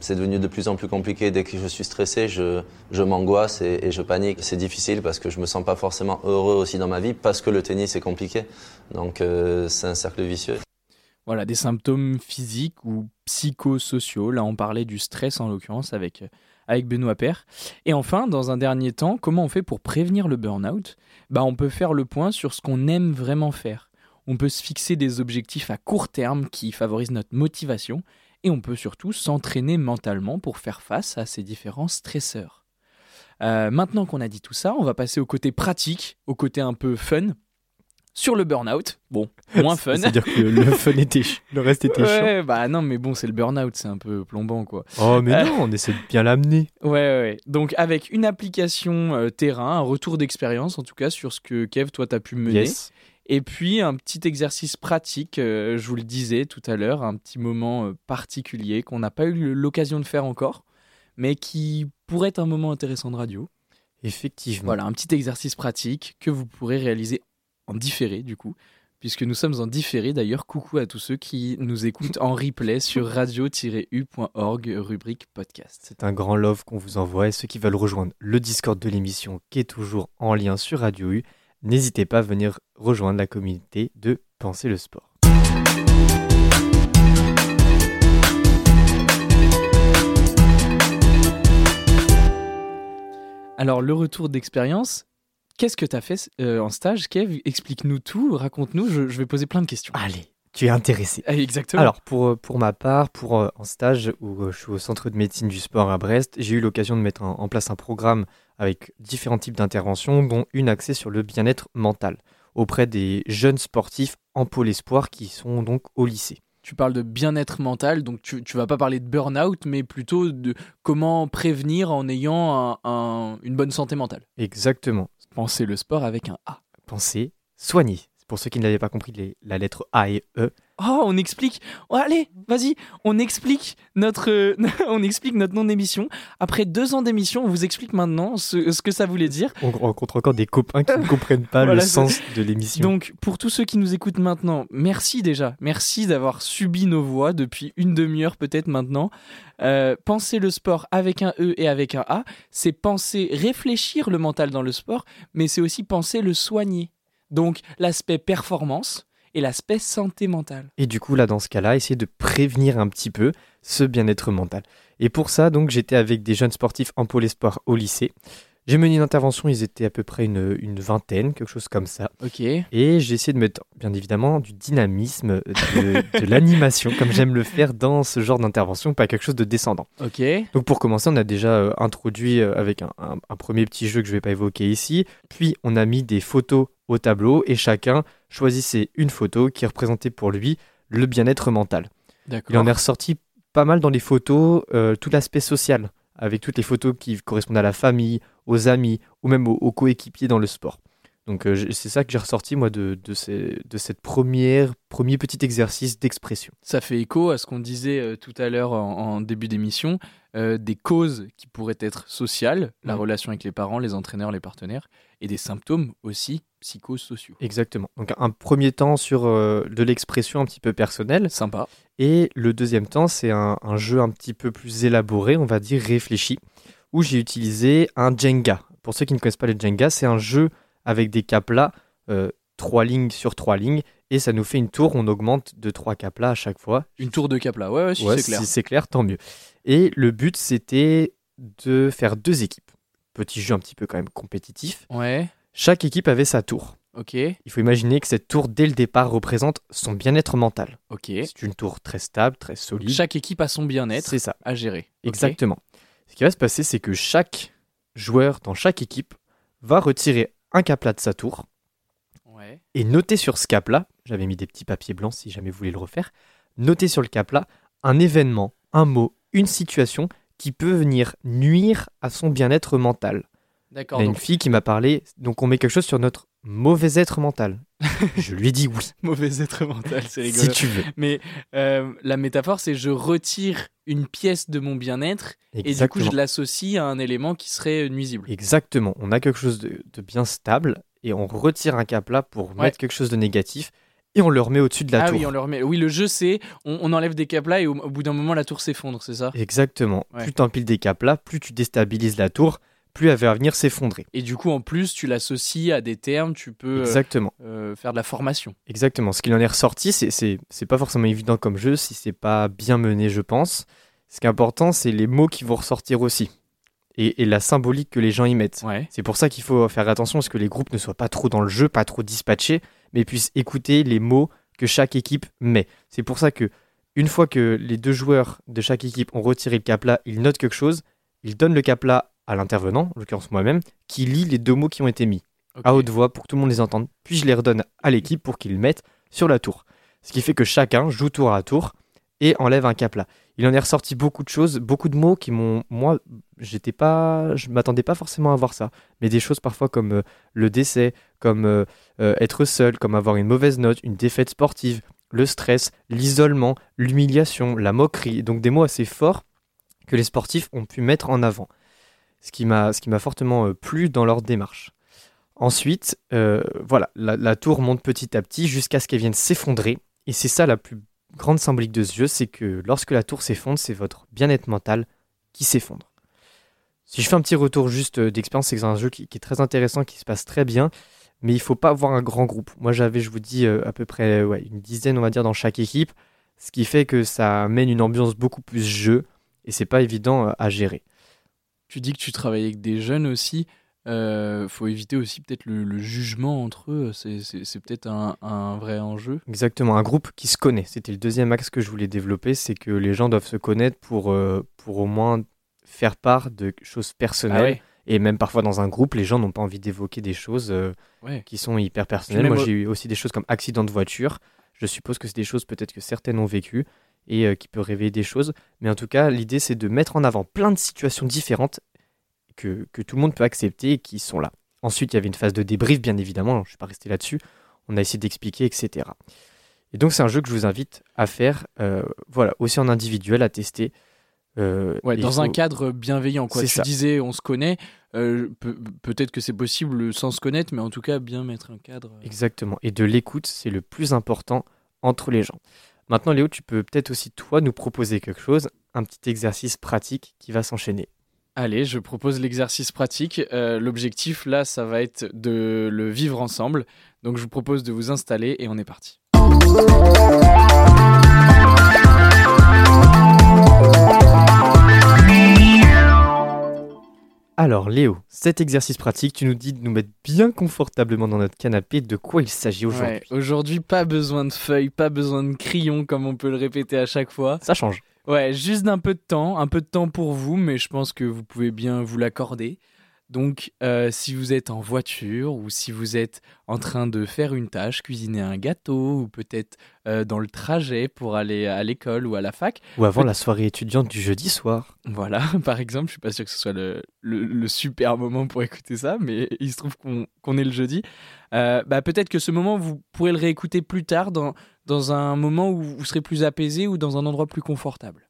S2: c'est devenu de plus en plus compliqué. Dès que je suis stressé, je, m'angoisse et, je panique. C'est difficile parce que je me sens pas forcément heureux aussi dans ma vie parce que le tennis est compliqué. Donc euh, c'est un cercle vicieux.
S1: Voilà, des symptômes physiques ou psychosociaux. Là, on parlait du stress en l'occurrence avec, avec Benoît Père. Et enfin, dans un dernier temps, comment on fait pour prévenir le burn-out? Bah, On peut faire le point sur ce qu'on aime vraiment faire. On peut se fixer des objectifs à court terme qui favorisent notre motivation. Et on peut surtout s'entraîner mentalement pour faire face à ces différents stresseurs. Euh, maintenant qu'on a dit tout ça, on va passer au côté pratique, au côté un peu fun. Sur le burn-out, bon, moins fun.
S4: C'est-à-dire que le fun était ch- le reste était chiant.
S1: Ouais, bah non, mais bon, c'est le burn-out, c'est un peu plombant, quoi.
S4: Oh, mais
S1: Euh.
S4: non, on essaie de bien l'amener.
S1: Ouais, ouais. Donc, avec une application euh, terrain, un retour d'expérience, en tout cas, sur ce que Kev, toi, t'as pu mener.
S4: Yes.
S1: Et puis, un petit exercice pratique, euh, je vous le disais tout à l'heure, un petit moment particulier qu'on n'a pas eu l'occasion de faire encore, mais qui pourrait être un moment intéressant de radio.
S4: Effectivement.
S1: Voilà, un petit exercice pratique que vous pourrez réaliser en différé, du coup, puisque nous sommes en différé. D'ailleurs, coucou à tous ceux qui nous écoutent en replay sur radio-u.org, rubrique podcast.
S4: C'est un grand love qu'on vous envoie et ceux qui veulent rejoindre le Discord de l'émission qui est toujours en lien sur Radio U, n'hésitez pas à venir rejoindre la communauté de Penser le sport.
S1: Alors, le retour d'expérience, qu'est-ce que tu as fait euh, en stage, Kev? Explique-nous tout, raconte-nous, je, je vais poser plein de questions.
S4: Allez, tu es intéressé.
S1: Ah, exactement.
S4: Alors, pour, euh, pour ma part, pour euh, en stage où euh, je suis au centre de médecine du sport à Brest, j'ai eu l'occasion de mettre en, en place un programme avec différents types d'interventions, dont une axée sur le bien-être mental auprès des jeunes sportifs en pôle espoir qui sont donc au lycée.
S1: Tu parles de bien-être mental, donc tu, tu vas pas parler de burn-out, mais plutôt de comment prévenir en ayant un- un- une bonne santé mentale.
S4: Exactement.
S1: Pensez le sport avec un A.
S4: Pensez, soigner. Pour ceux qui ne l'avaient pas compris, les- la lettre A et E.
S1: Oh, on explique. Oh, allez, vas-y, on explique notre, euh, on explique notre nom d'émission. Après deux ans d'émission, on vous explique maintenant ce, ce que ça voulait dire.
S4: On rencontre encore des copains qui ne comprennent pas
S1: Voilà,
S4: le sens de l'émission.
S1: Donc, pour tous ceux qui nous écoutent maintenant, merci déjà. Merci d'avoir subi nos voix depuis une demi-heure peut-être maintenant. Euh, penser le sport avec un E et avec un A, c'est penser, réfléchir le mental dans le sport, mais c'est aussi penser le soigner. Donc, l'aspect performance et l'aspect santé mentale.
S4: Et du coup, là, dans ce cas-là, essayer de prévenir un petit peu ce bien-être mental. Et pour ça, donc, j'étais avec des jeunes sportifs en pôle espoir au lycée. J'ai mené une intervention, ils étaient à peu près une, une vingtaine, quelque chose comme ça.
S1: Ok.
S4: Et j'ai essayé de mettre, bien évidemment, du dynamisme, de, de l'animation, comme j'aime le faire dans ce genre d'intervention, pas quelque chose de descendant.
S1: Ok.
S4: Donc pour commencer, on a déjà euh, introduit euh, avec un, un- un premier petit jeu que je ne vais pas évoquer ici. Puis on a mis des photos au tableau et chacun choisissait une photo qui représentait pour lui le bien-être mental. Il en est ressorti pas mal dans les photos, euh, tout l'aspect social, avec toutes les photos qui correspondent à la famille, aux amis ou même aux, aux coéquipiers dans le sport. Donc euh, c'est ça que j'ai ressorti moi de, de, ces- de cette première premier petit exercice d'expression.
S1: Ça fait écho à ce qu'on disait euh, tout à l'heure en, en début d'émission, euh, des causes qui pourraient être sociales, la
S4: Ouais.
S1: relation avec les parents, les entraîneurs, les partenaires, et des symptômes aussi psychosociaux.
S4: Exactement. Donc un premier temps sur euh, de l'expression un petit peu personnelle.
S1: Sympa.
S4: Et le deuxième temps, c'est un, un jeu un petit peu plus élaboré, on va dire réfléchi, où j'ai utilisé un Jenga. Pour ceux qui ne connaissent pas le Jenga, c'est un jeu avec des caplas, euh, trois lignes sur trois lignes, et ça nous fait une tour, on augmente de trois caplas à chaque fois.
S1: Une tour de cap là, ouais, ouais, si
S4: Ouais,
S1: c'est clair.
S4: Si c'est clair, tant mieux. Et le but, c'était de faire deux équipes. Petit jeu un petit peu quand même compétitif.
S1: Ouais,
S4: Chaque équipe avait sa tour.
S1: ok,
S4: Il faut imaginer que cette tour, dès le départ, représente son bien-être mental.
S1: ok.
S4: C'est une tour très stable, très solide.
S1: Chaque équipe a son bien-être
S4: C'est ça,
S1: à gérer.
S4: Exactement. Ce qui va se passer, c'est que chaque joueur dans chaque équipe va retirer un capla de sa tour
S1: Ouais.
S4: et noter sur ce cap-là, j'avais mis des petits papiers blancs si jamais vous voulez le refaire, noter sur le cap-là un événement, un mot, une situation qui peut venir nuire à son bien-être mental. Il
S1: D'accord.
S4: y a une fille qui m'a parlé, donc on met quelque chose sur notre mauvais être mental. je lui ai dit oui,
S1: mauvais être mental, c'est rigolo.
S4: si tu veux.
S1: Mais euh, la métaphore, c'est je retire une pièce de mon bien-être et du coup, je l'associe à un élément qui serait nuisible.
S4: Exactement. On a quelque chose de, de bien stable et on retire un cap là pour
S1: Ouais.
S4: mettre quelque chose de négatif et on le remet au-dessus de la
S1: ah
S4: tour.
S1: oui, on le remet. Oui, le jeu, c'est on, on enlève des là et au, au bout d'un moment, la tour s'effondre, c'est ça?
S4: Exactement.
S1: Ouais.
S4: Plus tu empiles des caps là, plus tu déstabilises la tour, plus elle va venir s'effondrer.
S1: Et du coup, en plus, tu l'associes à des termes, tu peux euh,
S4: Exactement.
S1: euh, faire de la formation.
S4: Exactement. Ce qu'il en est ressorti, c'est pas forcément évident comme jeu si c'est pas bien mené, je pense. Ce qui est important, c'est les mots qui vont ressortir aussi et, et la symbolique que les gens y mettent.
S1: Ouais.
S4: C'est pour ça qu'il faut faire attention à ce que les groupes ne soient pas trop dans le jeu, pas trop dispatchés, mais puissent écouter les mots que chaque équipe met. C'est pour ça que une fois que les deux joueurs de chaque équipe ont retiré le cap-là, ils notent quelque chose, ils donnent le cap-là à l'intervenant, en l'occurrence moi-même, qui lit les deux mots qui ont été mis à haute voix pour que tout le monde les entende, puis je les redonne à l'équipe pour qu'ils le mettent sur la tour. Ce qui fait que chacun joue tour à tour et enlève un cap là. Il en est ressorti beaucoup de choses, beaucoup de mots qui m'ont moi j'étais pas je m'attendais pas forcément à voir ça, mais des choses parfois comme euh, le décès, comme euh, euh, être seul, comme avoir une mauvaise note, une défaite sportive, le stress, l'isolement, l'humiliation, la moquerie, donc des mots assez forts que les sportifs ont pu mettre en avant. Ce qui m'a fortement euh, plu dans leur démarche. Ensuite, voilà, la, tour monte petit à petit jusqu'à ce qu'elle vienne s'effondrer. Et c'est ça la plus grande symbolique de ce jeu, c'est que lorsque la tour s'effondre, c'est votre bien-être mental qui s'effondre. Si je fais un petit retour juste d'expérience, c'est que c'est un jeu qui est très intéressant, qui se passe très bien, mais il faut pas avoir un grand groupe. Moi, j'avais, je vous dis, euh, à peu près ouais, une dizaine, on va dire, dans chaque équipe, ce qui fait que ça amène une ambiance beaucoup plus jeu, et c'est pas évident euh, à gérer.
S1: Tu dis que tu travailles avec des jeunes aussi. Euh, faut éviter aussi peut-être le, le jugement entre eux. C'est, peut-être un, un vrai enjeu.
S4: Exactement, un groupe qui se connaît. C'était le deuxième axe que je voulais développer, c'est que les gens doivent se connaître pour, euh, pour au moins faire part de choses personnelles.
S1: Ah ouais.
S4: Et même parfois dans un groupe, les gens n'ont pas envie d'évoquer des choses euh,
S1: Ouais.
S4: qui sont hyper personnelles. Moi, j'ai eu aussi des choses comme accident de voiture. Je suppose que c'est des choses peut-être que certaines ont vécues et euh, qui peuvent réveiller des choses. Mais en tout cas, l'idée, c'est de mettre en avant plein de situations différentes que, que tout le monde peut accepter et qui sont là. Ensuite, il y avait une phase de débrief, bien évidemment. Je ne suis pas resté là-dessus. On a essayé d'expliquer, etc. Et donc, c'est un jeu que je vous invite à faire, euh, voilà, aussi en individuel, à tester. Euh,
S1: Ouais, dans un cadre bienveillant. Quoi. Tu
S4: ça.
S1: disais, on se connaît. euh, peut- peut-être que c'est possible sans se connaître, mais en tout cas, bien mettre un cadre. euh.
S4: Exactement. Et de l'écoute, c'est le plus important entre les gens. Maintenant, Léo, tu peux peut-être aussi, toi, nous proposer quelque chose, un petit exercice pratique qui va s'enchaîner.
S1: Allez, je propose l'exercice pratique. Euh, L'objectif, là, ça va être de le vivre ensemble. Donc, je vous propose de vous installer et on est parti.
S4: Alors, Léo, cet exercice pratique, tu nous dis de nous mettre bien confortablement dans notre canapé. De quoi il s'agit aujourd'hui?
S1: Ouais, Aujourd'hui, pas besoin de feuilles, pas besoin de crayons, comme on peut le répéter à chaque fois.
S4: Ça change.
S1: Ouais, juste d'un peu de temps, un peu de temps pour vous, mais je pense que vous pouvez bien vous l'accorder. Donc, euh, si vous êtes en voiture ou si vous êtes en train de faire une tâche, cuisiner un gâteau ou peut-être euh, dans le trajet pour aller à l'école ou à la fac,
S4: Ou avant
S1: Peut-
S4: la soirée étudiante du jeudi soir.
S1: voilà, par exemple, je suis pas sûr que ce soit le, le- le super moment pour écouter ça, mais il se trouve qu'on qu'on est le jeudi. Euh, bah, peut-être que ce moment, vous pourrez le réécouter plus tard dans, dans un moment où vous serez plus apaisé ou dans un endroit plus confortable.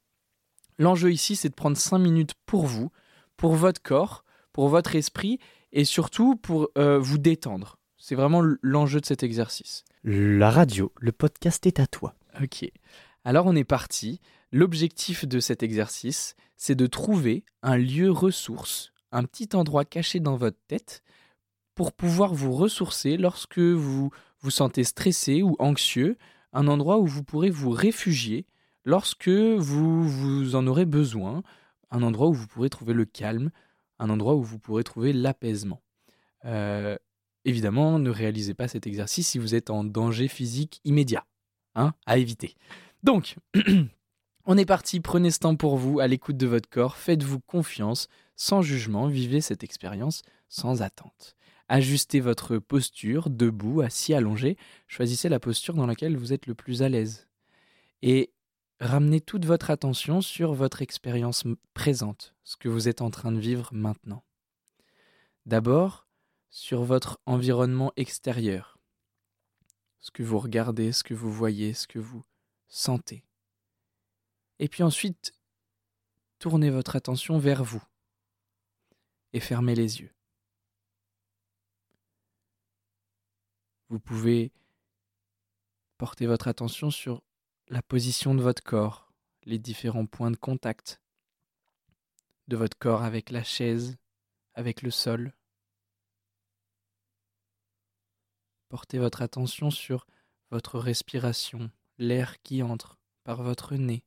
S1: L'enjeu ici, c'est de prendre 5 minutes pour vous, pour votre corps, pour votre esprit et surtout pour euh, vous détendre. C'est vraiment l'enjeu de cet exercice.
S4: La radio, le podcast est à toi.
S1: Ok. Alors on est parti. L'objectif de cet exercice, c'est de trouver un lieu ressource, un petit endroit caché dans votre tête pour pouvoir vous ressourcer lorsque vous vous sentez stressé ou anxieux, un endroit où vous pourrez vous réfugier lorsque vous, vous en aurez besoin, un endroit où vous pourrez trouver le calme, un endroit où vous pourrez trouver l'apaisement. Euh, évidemment, ne réalisez pas cet exercice si vous êtes en danger physique immédiat, hein, à éviter. Donc, on est parti, prenez ce temps pour vous, à l'écoute de votre corps, faites-vous confiance, sans jugement, vivez cette expérience sans attente. Ajustez votre posture, debout, assis, allongé, choisissez la posture dans laquelle vous êtes le plus à l'aise. Et ramenez toute votre attention sur votre expérience présente, ce que vous êtes en train de vivre maintenant. D'abord, sur votre environnement extérieur, ce que vous regardez, ce que vous voyez, ce que vous sentez. Et puis ensuite, tournez votre attention vers vous et fermez les yeux. Vous pouvez porter votre attention sur la position de votre corps, les différents points de contact de votre corps avec la chaise, avec le sol. Portez votre attention sur votre respiration, l'air qui entre par votre nez.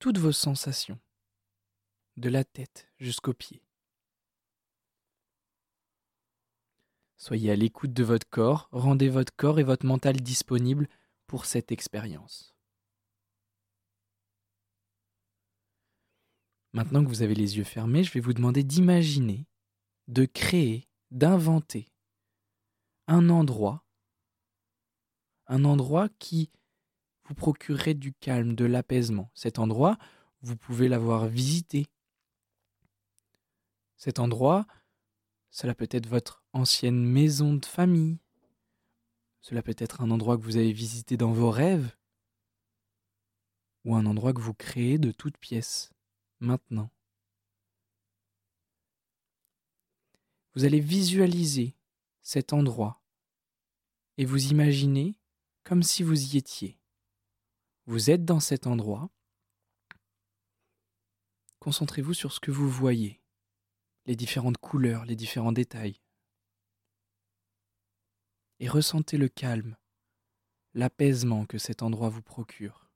S1: Toutes vos sensations, de la tête jusqu'aux pieds. Soyez à l'écoute de votre corps, rendez votre corps et votre mental disponibles pour cette expérience. Maintenant que vous avez les yeux fermés, je vais vous demander d'imaginer, de créer, d'inventer un endroit, un endroit qui vous procurerait du calme, de l'apaisement. Cet endroit, vous pouvez l'avoir visité. Cet endroit, cela peut être votre ancienne maison de famille. Cela peut être un endroit que vous avez visité dans vos rêves. Ou un endroit que vous créez de toutes pièces, maintenant. Vous allez visualiser cet endroit et vous imaginez comme si vous y étiez. Vous êtes dans cet endroit. Concentrez-vous sur ce que vous voyez les différentes couleurs, les différents détails. Et ressentez le calme, l'apaisement que cet endroit vous procure.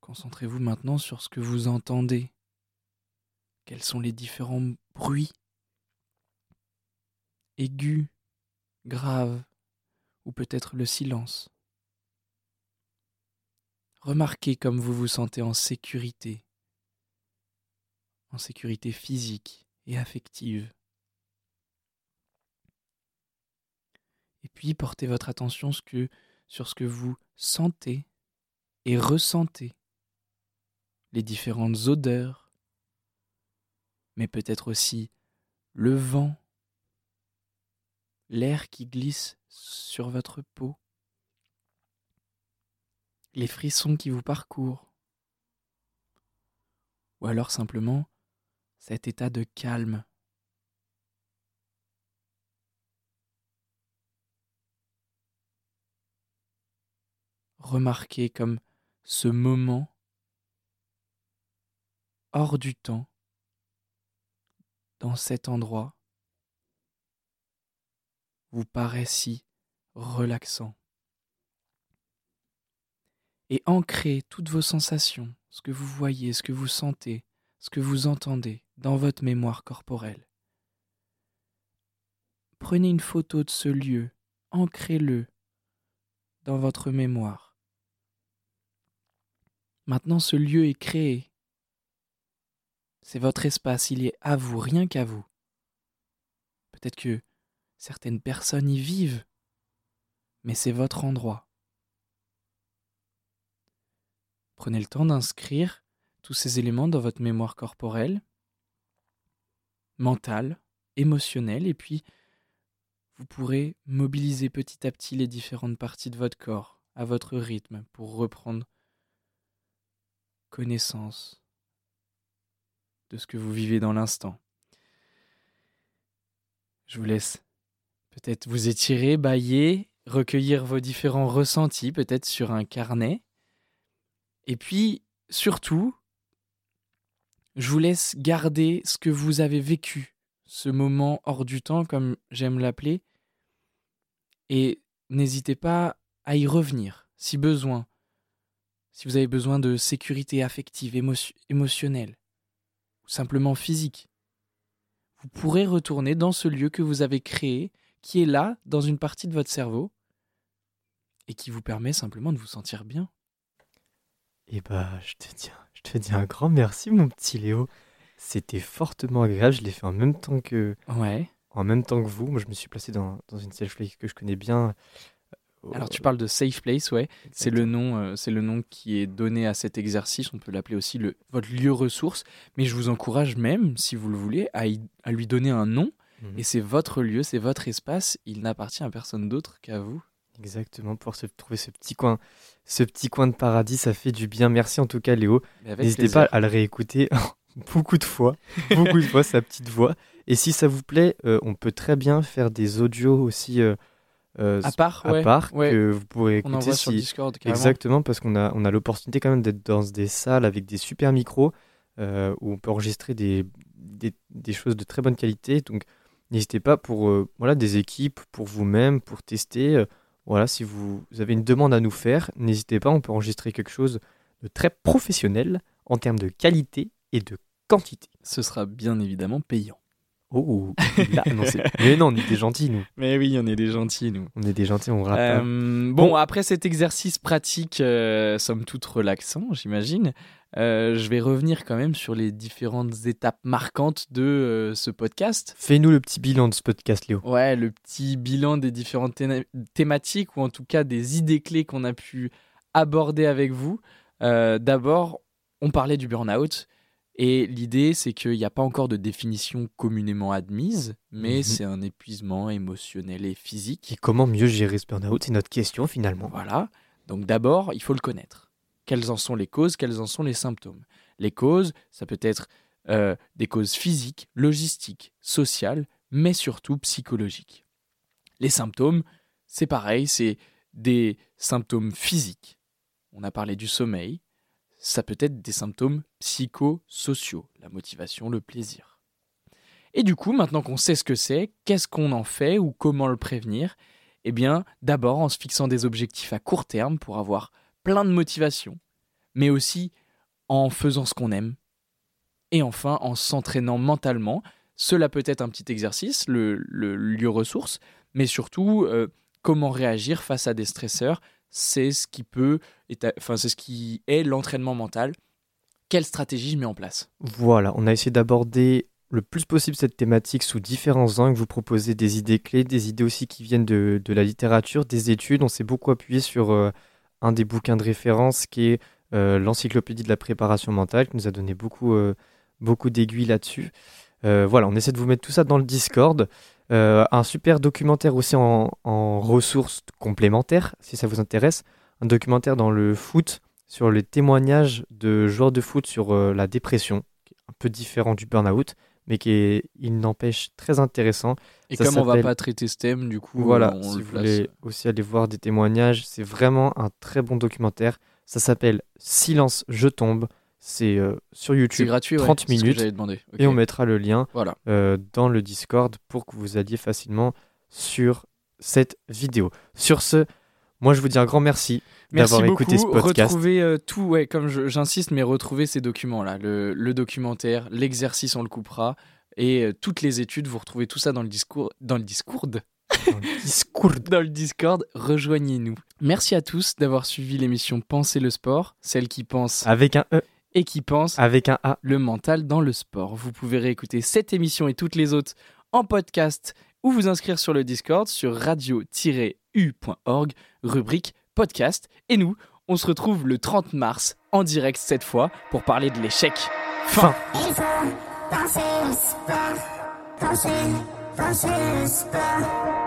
S1: Concentrez-vous maintenant sur ce que vous entendez. Quels sont les différents bruits? Aigus, graves, ou peut-être le silence? Remarquez comme vous vous sentez en sécurité, en sécurité physique et affective. Et puis portez votre attention sur ce que vous sentez et ressentez, les différentes odeurs, mais peut-être aussi le vent, l'air qui glisse sur votre peau, les frissons qui vous parcourent, ou alors simplement cet état de calme. Remarquez comme ce moment hors du temps, dans cet endroit, vous paraît si relaxant. Et ancrez toutes vos sensations, ce que vous voyez, ce que vous sentez, ce que vous entendez dans votre mémoire corporelle. Prenez une photo de ce lieu, ancrez-le dans votre mémoire. Maintenant, ce lieu est créé. C'est votre espace, il est à vous, rien qu'à vous. Peut-être que certaines personnes y vivent, mais c'est votre endroit. Prenez le temps d'inscrire tous ces éléments dans votre mémoire corporelle, mentale, émotionnelle, et puis vous pourrez mobiliser petit à petit les différentes parties de votre corps à votre rythme pour reprendre connaissance de ce que vous vivez dans l'instant. Je vous laisse peut-être vous étirer, bailler, recueillir vos différents ressentis, peut-être sur un carnet. Et puis, surtout, je vous laisse garder ce que vous avez vécu, ce moment hors du temps, comme j'aime l'appeler. Et n'hésitez pas à y revenir, si besoin, si vous avez besoin de sécurité affective, émo- émotionnelle, ou simplement physique. Vous pourrez retourner dans ce lieu que vous avez créé, qui est là, dans une partie de votre cerveau, et qui vous permet simplement de vous sentir bien.
S4: Et bah, je te dis, je te dis un grand merci, mon petit Léo. C'était fortement agréable. Je l'ai fait en même temps que,
S1: Ouais.
S4: en même temps que vous. Moi, je me suis placé dans, dans une safe place que je connais bien.
S1: Alors
S4: Euh,
S1: tu parles de safe place, ouais. C'est le nom, euh, c'est le nom qui est donné à cet exercice. On peut l'appeler aussi le, votre lieu ressource. Mais je vous encourage même, si vous le voulez, à, y- à lui donner un nom.
S4: Mhm.
S1: Et c'est votre lieu, c'est votre espace. Il n'appartient à personne d'autre qu'à vous.
S4: Exactement, pour se trouver ce petit coin, ce petit coin de paradis, ça fait du bien. Merci en tout cas, Léo. N'hésitez pas à le réécouter beaucoup de fois, beaucoup de fois, sa petite voix. Et si ça vous plaît, euh, on peut très bien faire des audios aussi euh, euh,
S1: À part,
S4: à
S1: ouais,
S4: part
S1: ouais.
S4: que vous pourrez
S1: on
S4: écouter
S1: sur
S4: si-
S1: Discord.
S4: Exactement, parce qu'on a, on a l'opportunité quand même d'être dans des salles avec des super micros euh, où on peut enregistrer des, des, des choses de très bonne qualité. Donc n'hésitez pas pour voilà, des équipes, pour vous-même, pour tester. Voilà, si vous avez une demande à nous faire, n'hésitez pas, on peut enregistrer quelque chose de très professionnel en termes de qualité et de quantité.
S1: Ce sera bien évidemment payant.
S4: Oh, c'est- mais non, on est des gentils, nous.
S1: Mais oui, on est des gentils, nous.
S4: On est des gentils, on rappe pas.
S1: Euh, bon, après cet exercice pratique, euh, somme toute relaxant, j'imagine, euh, je vais revenir quand même sur les différentes étapes marquantes de euh, ce podcast.
S4: Fais-nous le petit bilan de ce podcast, Léo.
S1: Ouais, le petit bilan des différentes thé- thématiques ou en tout cas des idées clés qu'on a pu aborder avec vous. D'abord, on parlait du burn-out. Et l'idée, c'est qu'il n'y a pas encore de définition communément admise, mais
S4: Mhm.
S1: c'est un épuisement émotionnel et physique.
S4: Et comment mieux gérer ce burn-out? C'est notre question finalement.
S1: Voilà. Donc d'abord, il faut le connaître. Quelles en sont les causes? Quels en sont les symptômes? Les causes, ça peut être euh, des causes physiques, logistiques, sociales, mais surtout psychologiques. Les symptômes, c'est pareil, c'est des symptômes physiques. On a parlé du sommeil. Ça peut être des symptômes psychosociaux, la motivation, le plaisir. Et du coup, maintenant qu'on sait ce que c'est, qu'est-ce qu'on en fait ou comment le prévenir? Eh bien, d'abord en se fixant des objectifs à court terme pour avoir plein de motivation, mais aussi en faisant ce qu'on aime, et enfin en s'entraînant mentalement. Cela peut être un petit exercice, le, lieu ressource, mais surtout euh, comment réagir face à des stresseurs. C'est ce qui peut, enfin c'est ce qui est l'entraînement mental. Quelle stratégie je mets en place?
S4: Voilà, on a essayé d'aborder le plus possible cette thématique sous différents angles, vous proposer des idées clés, des idées aussi qui viennent de, la littérature, des études. On s'est beaucoup appuyé sur euh, un des bouquins de référence qui est euh, l'encyclopédie de la préparation mentale, qui nous a donné beaucoup, euh, beaucoup d'aiguilles là-dessus. Voilà, on essaie de vous mettre tout ça dans le Discord. Euh, un super documentaire aussi en, en ressources complémentaires, si ça vous intéresse. Un documentaire dans le foot sur les témoignages de joueurs de foot sur euh, la dépression, qui est un peu différent du burn-out, mais qui est, il n'empêche, très intéressant.
S1: Et
S4: Ça
S1: comme on va
S4: s'appelle-
S1: pas traiter ce thème, du coup,
S4: Voilà,
S1: on
S4: si vous
S1: place.
S4: voulez aussi aller voir des témoignages, c'est vraiment un très bon documentaire. Ça s'appelle Silence, je tombe. C'est euh, sur
S1: C'est
S4: YouTube.
S1: gratuit, ouais,
S4: 30
S1: c'est ce que
S4: minutes,
S1: demander. Ok.
S4: Et on mettra le lien
S1: Voilà.
S4: euh, dans le Discord pour que vous alliez facilement sur cette vidéo. Sur ce, moi je vous dis un grand merci,
S1: Merci
S4: d'avoir écouté ce podcast.
S1: Retrouvez euh, tout, ouais, comme j'insiste, mais retrouvez ces documents-là, le, le documentaire, l'exercice, on le coupera, et euh, toutes les études, vous retrouvez tout ça dans le discours, dans le Discord,
S4: Dans le Discord.
S1: dans le Discord. Rejoignez-nous. Merci à tous d'avoir suivi l'émission Penser le sport, celle qui pense
S4: Avec un E,
S1: et qui pense
S4: avec un A.
S1: le mental dans le sport. Vous pouvez réécouter cette émission et toutes les autres en podcast ou vous inscrire sur le Discord sur radio-u.org, rubrique podcast. Et nous, on se retrouve le 30 mars en direct cette fois pour parler de l'échec. Fin.
S6: Il faut penser le sport, penser, penser le sport.